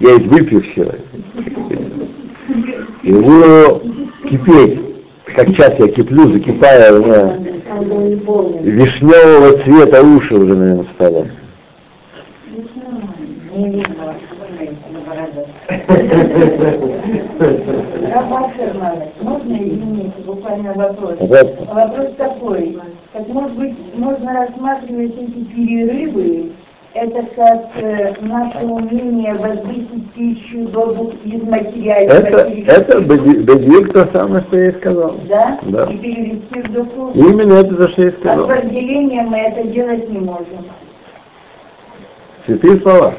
Speaker 1: Я выпью все. Его кипеть, как сейчас я киплю, закипаю, у вишневого цвета уши уже, наверное, видно,
Speaker 3: можно извините, буквально вопрос? Вопрос такой, как может быть, можно рассматривать эти перерывы это как э, наше умение возвысить пищу до из материального.
Speaker 1: Это, это бедвиг то самое, что я и сказал.
Speaker 3: Да?
Speaker 1: да?
Speaker 3: И перевести в духу.
Speaker 1: Именно это, за что я и сказал.
Speaker 3: А с разделением мы это делать не можем.
Speaker 1: Святые слова.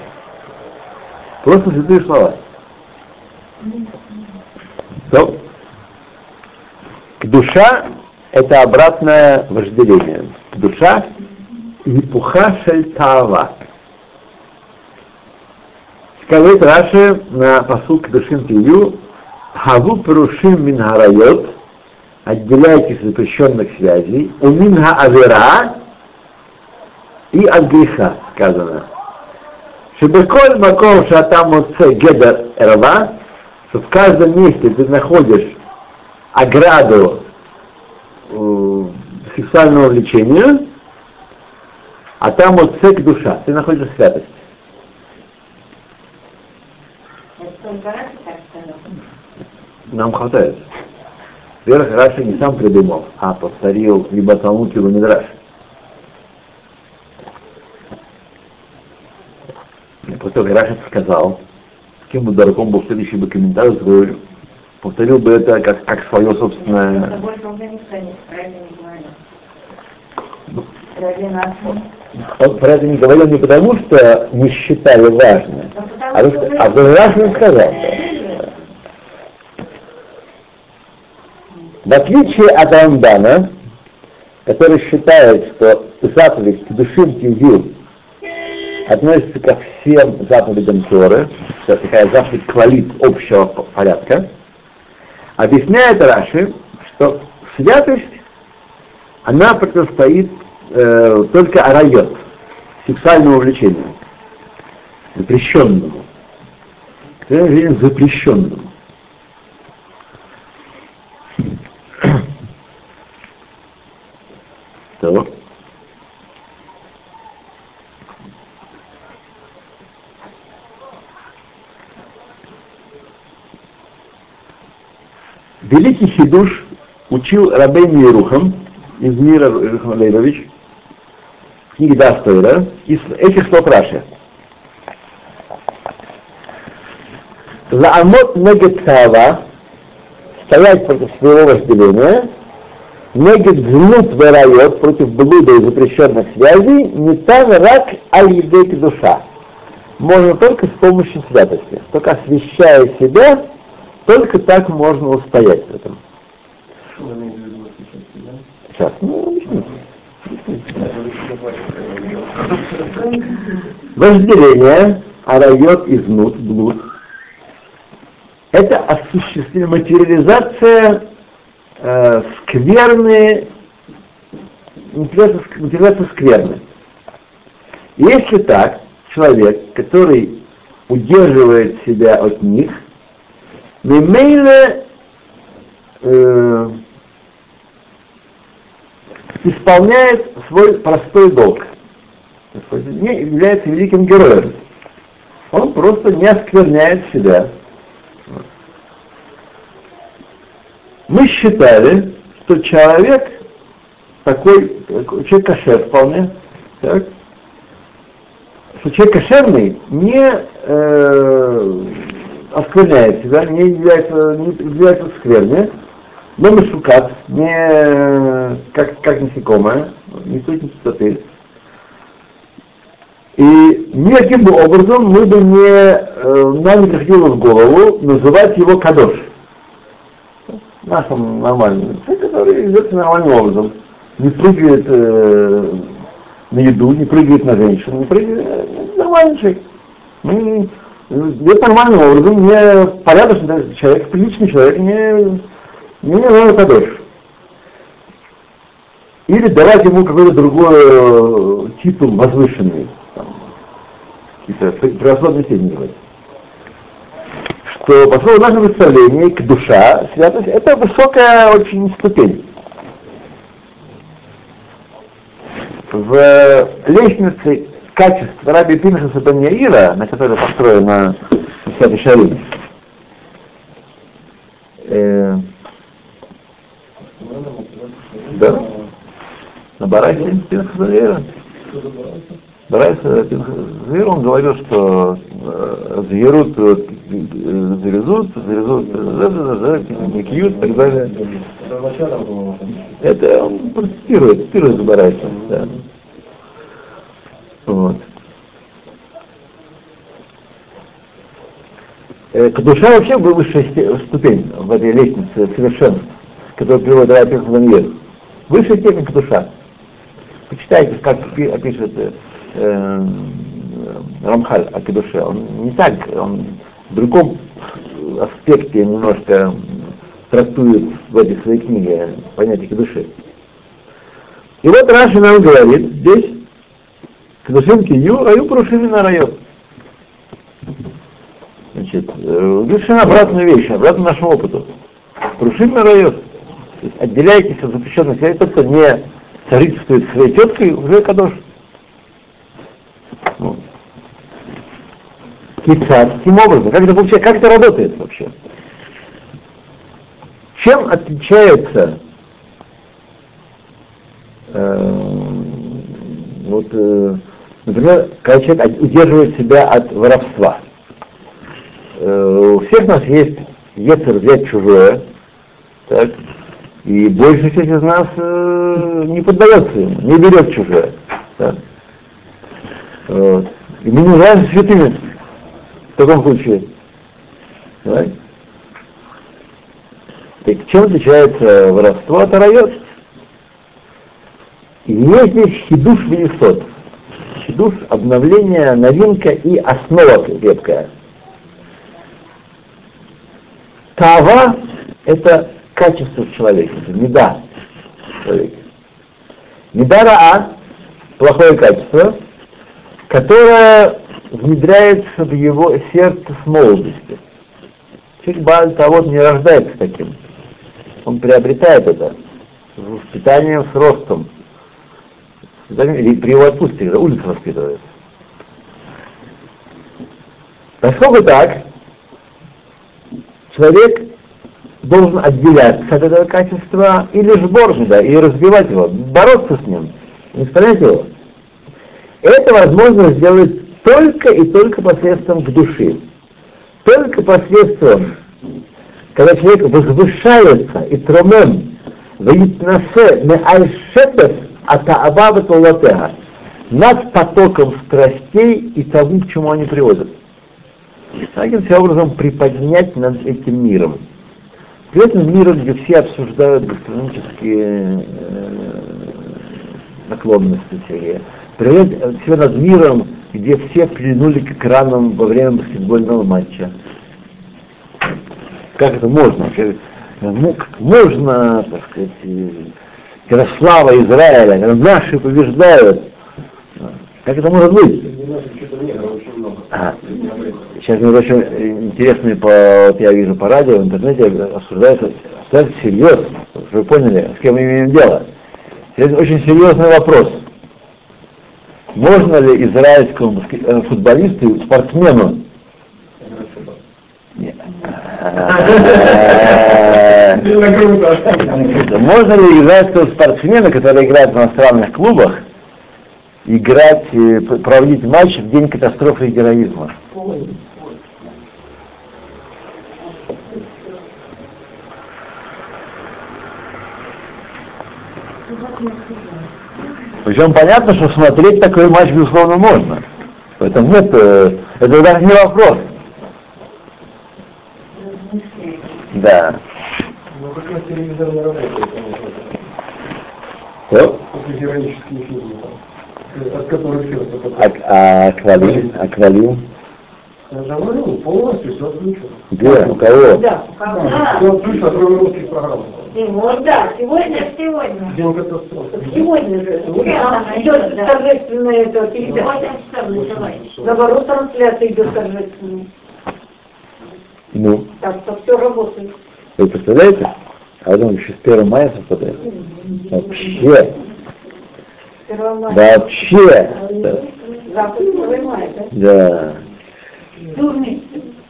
Speaker 1: Просто святые слова. То, душа – это обратное вожделение. Душа – непуха шельтава. Сказать Раши на посук Душин Тию, Хаву Парушим Мин Харайот, отделяйтесь от запрещенных связей, у Минха Авера и от греха, сказано. Шебеколь Маком Шатам Моце Гедер Эрва, что в каждом месте ты находишь ограду э, сексуального влечения, а там вот цек душа, ты находишь святость. Нам хватает. Во-первых, Раши не сам придумал, а повторил либо Талмуд, либо Мидраш. После того, как Раши сказал, каким бы дорогом был следующий бы комментарий, повторил бы это как, как свое собственное... Он про это не говорил не потому, что не считали важным, а, потому, а потому важно сказал. В отличие от Рамбана, который считает, что заповедь к душим тизил относится ко всем заповедям Торы, это такая заповедь квалит общего порядка, объясняет Раши, что святость, она противостоит э, только арайот, сексуальному увлечению, запрещенному. Запрещенному. То. Великий Хидуш учил Рабейн Ерухам из мира Ерухам Лейбович, книги Дастойра, из этих слов Раши. Лаамот негет тава, стоять против своего разделения, негет гнут верает против блуда и запрещенных связей, не там рак аль душа. Можно только с помощью святости, только освещая себя, только так можно устоять в этом. Сейчас, ну, объясните. Вожделение, арайот изнут, блуд, это осуществление, материализация э, скверны, материализация скверны. Если так, человек, который удерживает себя от них, Мимейле э, исполняет свой простой долг. Не является великим героем. Он просто не оскверняет себя. Мы считали, что человек такой, человек кошер вполне, так, что человек кошерный не э, оскверняет себя, не является, не является скверне, но мешукат, не как, как насекомое, не суть чистоты. И никаким бы образом мы бы не, э, нам не приходило в голову называть его кадош. Нашим нормальным, который ведется нормальным образом. Не прыгает э, на еду, не прыгает на женщину, не прыгает, э, нормальный человек. Мы, это нормальным образом, не порядочный человек, приличный человек, не, не надо кадош. Или давать ему какой-то другой э, титул возвышенный какие-то превосходные говорить. Что, по своему нашему представлению, к душа, святость, это высокая очень ступень. В лестнице качеств Раби Пинхаса Баньяира, на которой построена Святый Шарим, э, да, на Барасе Пинхаса Баньяира. Барайса Зир, он говорил, что Зверут завезут, завезут, не кьют и так далее. Это он цитирует, цитирует Барайса. Да. Вот. Душа вообще была высшая ступень в этой лестнице совершенства, которую приводит Райпих Замьер. Высшая степень к душа. Почитайте, как опишет э, Рамхаль о Кедуше, он не так, он в другом аспекте немножко трактует в этой своей книге понятие Кедуши. И вот Раши нам говорит здесь, Кедушим кию, раю прушими на район. Значит, э, совершенно обратную вещь, обратно нашему опыту. Прушим на район. Отделяйтесь от запрещенных связей, тот, кто не сожительствует своей теткой, уже кадош. Ну, Кицат, каким образом? Как это получается? Как это работает вообще? Чем отличается э, вот, э, например, когда человек удерживает себя от воровства? Э, у всех нас есть ецер взять чужое, так, и большая часть из нас э, не поддается ему, не берет чужое. Так. Вот. И мы не называемся святыми в таком случае. Понимаете? Так чем отличается воровство от райот? И есть здесь хидуш венесот. Хидуш – обновление, новинка и основа крепкая. Тава – это качество в человеке, это меда в человеке. Меда плохое качество, которая внедряется в его сердце с молодости. Человек Бааль Тавод не рождается таким. Он приобретает это с воспитанием, с ростом. Или при его отпуске, когда улица воспитывает. Поскольку так, человек должен отделяться от этого качества или жбор да, и разбивать его, бороться с ним, не исправлять его. Это возможно сделать только и только посредством к души. Только посредством, когда человек возвышается и тромем, над потоком страстей и тому, к чему они приводят. Таким образом приподнять над этим миром. При этом миром, где все обсуждают гастрономические э, наклонности всякие, привет все над миром, где все принули к экранам во время баскетбольного матча. Как это можно? Ну, как можно, так сказать, когда слава Израиля, когда наши побеждают, как это может быть? А, сейчас, между прочим, интересные, по, вот я вижу по радио, в интернете обсуждаются, обсуждаются серьезно, вы поняли, с кем мы имеем дело. Это очень серьезный вопрос. Можно ли израильскому э, футболисту, спортсмену, можно ли израильского спортсмена, который играет в иностранных клубах, играть, э, проводить матч в день катастрофы и героизма? Причем понятно, что смотреть такой матч, безусловно, можно. В этом нет, э, это даже не вопрос. Да.
Speaker 2: Ну, как телевизор не работает,
Speaker 1: Что?
Speaker 2: После героические фильмы, там, от которых сердце
Speaker 1: А, а аквалин? Аквалин?
Speaker 2: Я же говорю, полностью все отключено.
Speaker 1: Где? У кого?
Speaker 3: Да.
Speaker 2: Все отключено, кроме русских программ.
Speaker 3: Да, сегодня, сегодня.
Speaker 2: День катастрофы.
Speaker 3: Сегодня же. Идет торжественная эта передача. Наоборот, трансляция идет торжественная.
Speaker 1: Ну,
Speaker 3: Так что все работает.
Speaker 1: вы представляете? А потом еще с 1 мая совпадает. Вообще. Вообще.
Speaker 3: Да?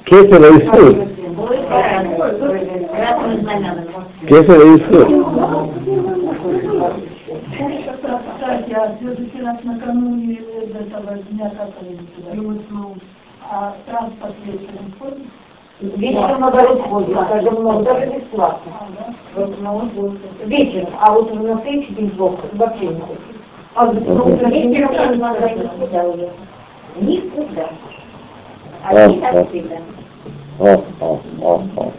Speaker 1: Кесарево Иисус. Кесарево Иисус.
Speaker 4: Кстати, а все-таки раз накануне этого дня, как они туда, а транспорт вечером ходит?
Speaker 3: Вечером наоборот ходит, даже много, даже бесплатно. Вот, ну, Вечером, а вот на следующий день вообще не ходит. А ну, никуда уже. Никуда.
Speaker 1: А, а. О, о, о, о.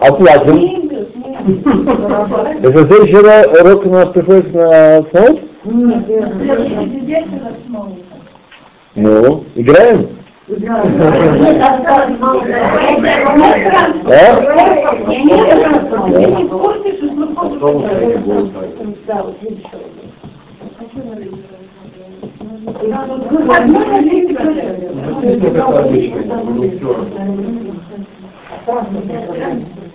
Speaker 1: Оплатим. Это следующий урок у нас приходит на снова?
Speaker 4: Снова.
Speaker 1: Ну, играем?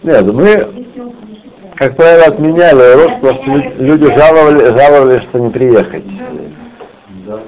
Speaker 1: Нет, мы, как правило, отменяли урок, потому что лю- люди жаловали, жаловались, что не приехать.
Speaker 2: Давайте.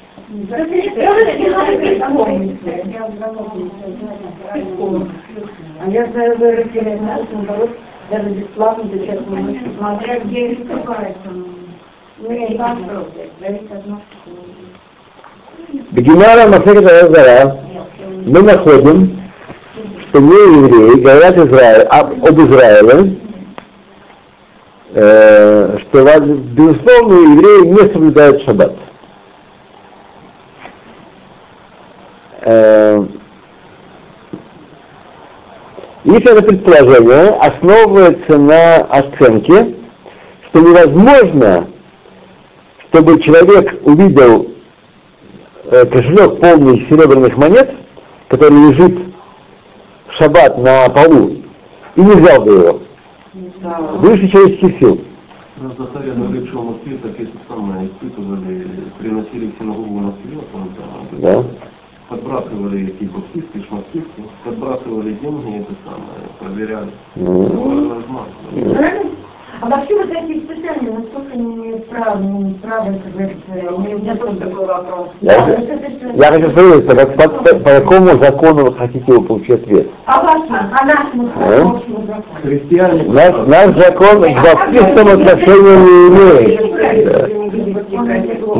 Speaker 3: а? И. А я знаю, вы разделяете нас, наоборот, даже бесплатно сейчас мы смотря где искупается. Ну, я не попробую, зависит от нас.
Speaker 1: Бегемара Масехет Азара мы находим, что не евреи говорят Израиль, об, об Израиле, э, что, безусловно, евреи не соблюдают шаббат. Э, их это предположение основывается на оценке, что невозможно, чтобы человек увидел э, кошелек полный серебряных монет, который лежит в шаббат на полу, и не взял бы его. Выше человеческих сил.
Speaker 5: Нас так испытывали, приносили в синагогу он там,
Speaker 1: Да?
Speaker 5: Подбрасывали эти баптисты, шмаптисты, подбрасывали деньги, это самое, проверяли.
Speaker 1: Ну?
Speaker 3: А вообще вот эти испытания, насколько они правы, не правы, как говорится, у меня тоже такой вопрос.
Speaker 1: Я,
Speaker 3: Да, это всё-
Speaker 1: я хочу спросить, по, по- по- по какому закону вы хотите его получить ответ?
Speaker 3: А вашему, а нашему
Speaker 1: А?
Speaker 3: общему закону?
Speaker 5: Христиане,
Speaker 1: Наш, наш закон к баптистам отношения не имеет.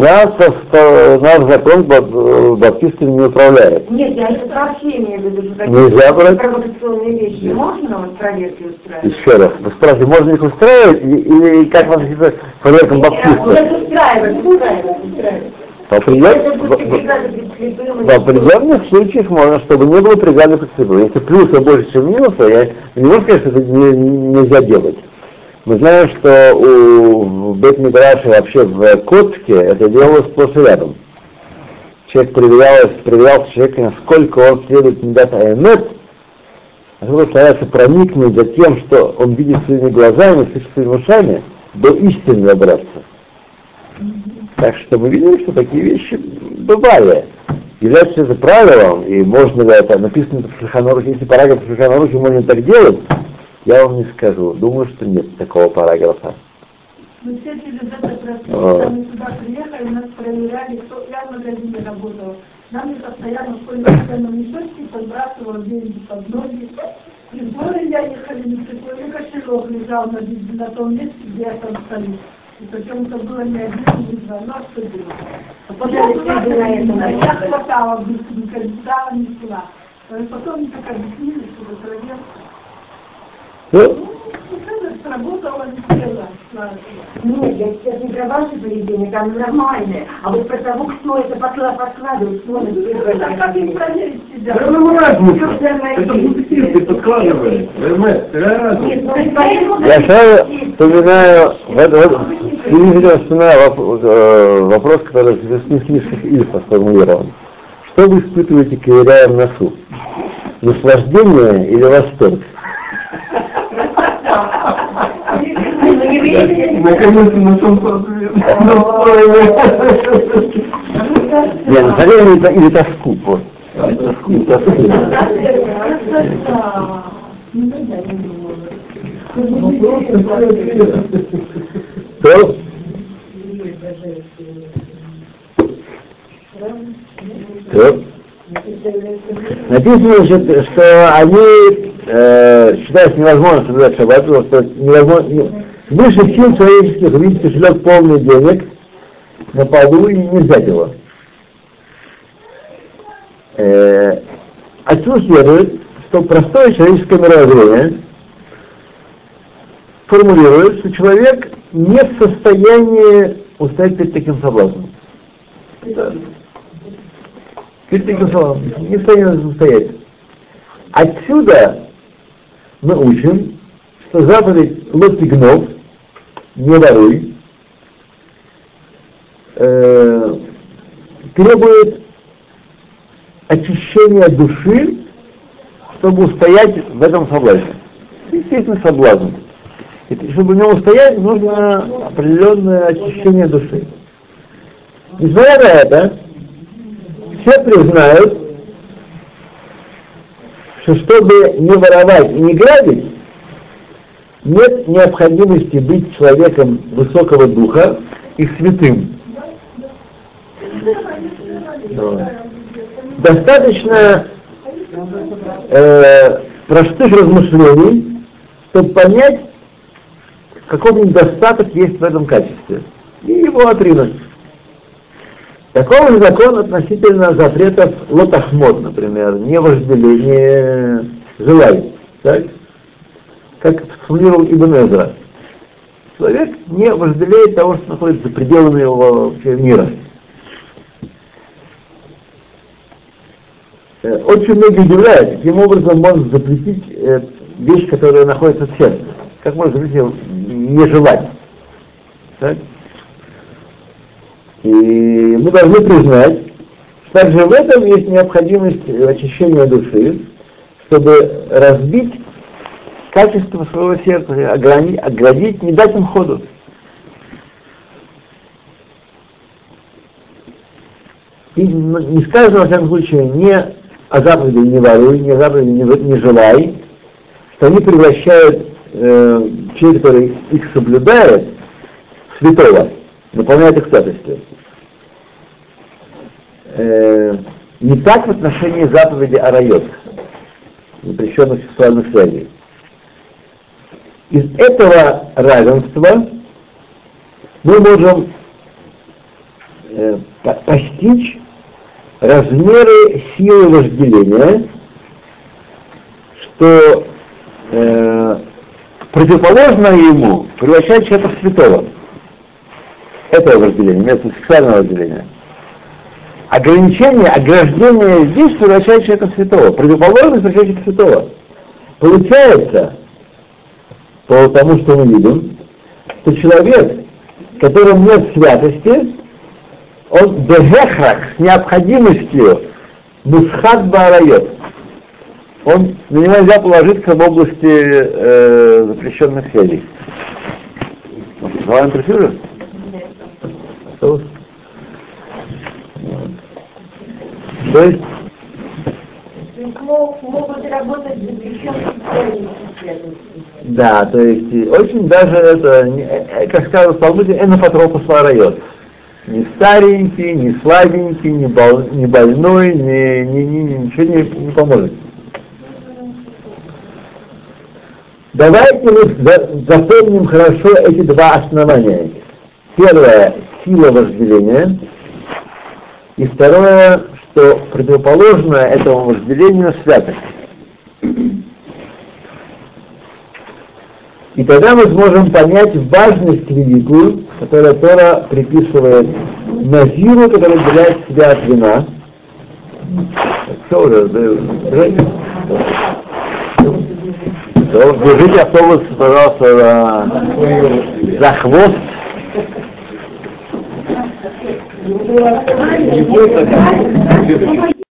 Speaker 1: Нас, э, наш закон бап- баптистами не управляет.
Speaker 3: Нет, я это вообще имею в виду, что такие
Speaker 1: Нельзя брать?
Speaker 3: провокационные вещи можно вот проверки устраивать?
Speaker 1: Еще раз, вы спрашиваете, можно их устраивать или как вас это проверкам баптистов?
Speaker 3: Нет, устраивать, устраивать, устраивать.
Speaker 1: В определен-
Speaker 3: Это будет
Speaker 1: в- определенных случаях можно, чтобы не было бригады подсыпа. Если плюса больше, чем минуса, я не могу сказать, что это не- нельзя делать. Мы знаем, что у, бет вообще в Котске это делалось сплошь и рядом. Человек проверялся, проверялся человек, насколько он следует Медат Аймет, насколько старается проникнуть за тем, что он видит своими глазами, слышит своими ушами, до истины добраться. Так что мы видим, что такие вещи бывали. Является это правилом, и можно ли это, написано в Шульханорухе, если параграф в Шульханорухе можно так делать, я вам не скажу. Думаю, что нет такого параграфа.
Speaker 4: Мы все через это
Speaker 1: А.
Speaker 4: прошли, мы сюда приехали, нас проверяли, кто я в магазине работал, Нам постоянно в школьном мешочке подбрасывал деньги под ноги. И в горы я ехали на такой кошелек лежал на, на том месте, где я там стою. И причем это было не один, не два, но что было.
Speaker 3: А потом на этом
Speaker 4: Я хватала быстренько, стала, не села. Потом мне так объяснили, что это проверка.
Speaker 1: Ну,
Speaker 4: Сработала, не села.
Speaker 3: Нет, я сейчас не про ваше поведение, там нормальное, а вот про того, кто это подкладывает, кто на
Speaker 4: себя?
Speaker 5: Да ну разница. Это?
Speaker 3: Нет, ну и поэтому...
Speaker 1: Я сразу вспоминаю, вспоминаю э, вопрос, который в Вестминстерских ильфах сформулирован. Что вы испытываете, ковыряя в носу? Наслаждение или восторг?
Speaker 5: Наконец-то нашел ответ.
Speaker 1: Не, наслаждение или, или тоску? Вот. Или Тоску, тоску.
Speaker 2: Вопрос такой ответ.
Speaker 1: То, то, Написано, что, они э, считают невозможно соблюдать шаббат, потому что невозможно, не- выше сил человеческих увидеть кошелек полный денег на поду и не взять его. Э, отсюда следует, что простое человеческое мировоззрение формулирует, что человек не в состоянии устоять перед таким соблазном. Таким соблазном не состоянии устоять. Отсюда мы учим, что заповедь лотигнов, не воруй, э, требует очищения души, чтобы устоять в этом соблазне. Естественно, соблазн. И чтобы в нем устоять, нужно определенное очищение души. Несмотря на это, все признают, что чтобы не воровать и не грабить, нет необходимости быть человеком высокого духа и святым. Достаточно э, простых размышлений, чтобы понять, какой недостаток есть в этом качестве, и его отринуть. Такого же закон относительно запретов лотахмод, например, не вожделение, желай, так? Как сформулировал Ибн Эзра. Человек не вожделеет того, что находится за пределами его вообще мира. Э, Очень многие удивляют, каким образом можно запретить э, вещь, которая находится в сердце. Как можно запретить не желать? Так? И мы должны признать, что также в этом есть необходимость очищения души, чтобы разбить качество своего сердца, огранить, оградить, не дать им ходу. И не сказано, во всяком случае, не о заповеди не воруй, не о заповеди не, не желай, что они превращают э, человека, который их соблюдает, святого, наполняет их святостью. Э, не так в отношении заповеди о райот, запрещенных сексуальных связей. Из этого равенства мы можем э, по- постичь размеры силы вожделения, что э, противоположное ему превращает человека в святого. Этого вожделения, вместо сексуального вожделения. Ограничение, ограждение здесь превращает человека в святого. Противоположность превращает человека в святого. Получается, по тому, что мы видим, что человек, которому нет святости, он бежехрах с необходимостью мусхат барайот. Он, на него нельзя положиться в области э, запрещенных связей. Говорим про Фюрер? Вот. То есть,
Speaker 3: Мог- Могут работать
Speaker 1: да, то есть очень даже это, не- э, э, как сказано в Талмуде, энопатропус райот. Ни старенький, ни слабенький, ни, бол, ни больной, ни, ни, ни- ничего не, не поможет. Давайте мы за- запомним хорошо эти два основания. Первое – сила вожделения. И второе, что противоположное этому вожделению – святость. И тогда мы сможем понять важность великую, которую Тора приписывает Назиру, который отделяет себя от вина. Все уже. Держите автобус, пожалуйста, за, за хвост.
Speaker 5: Не так?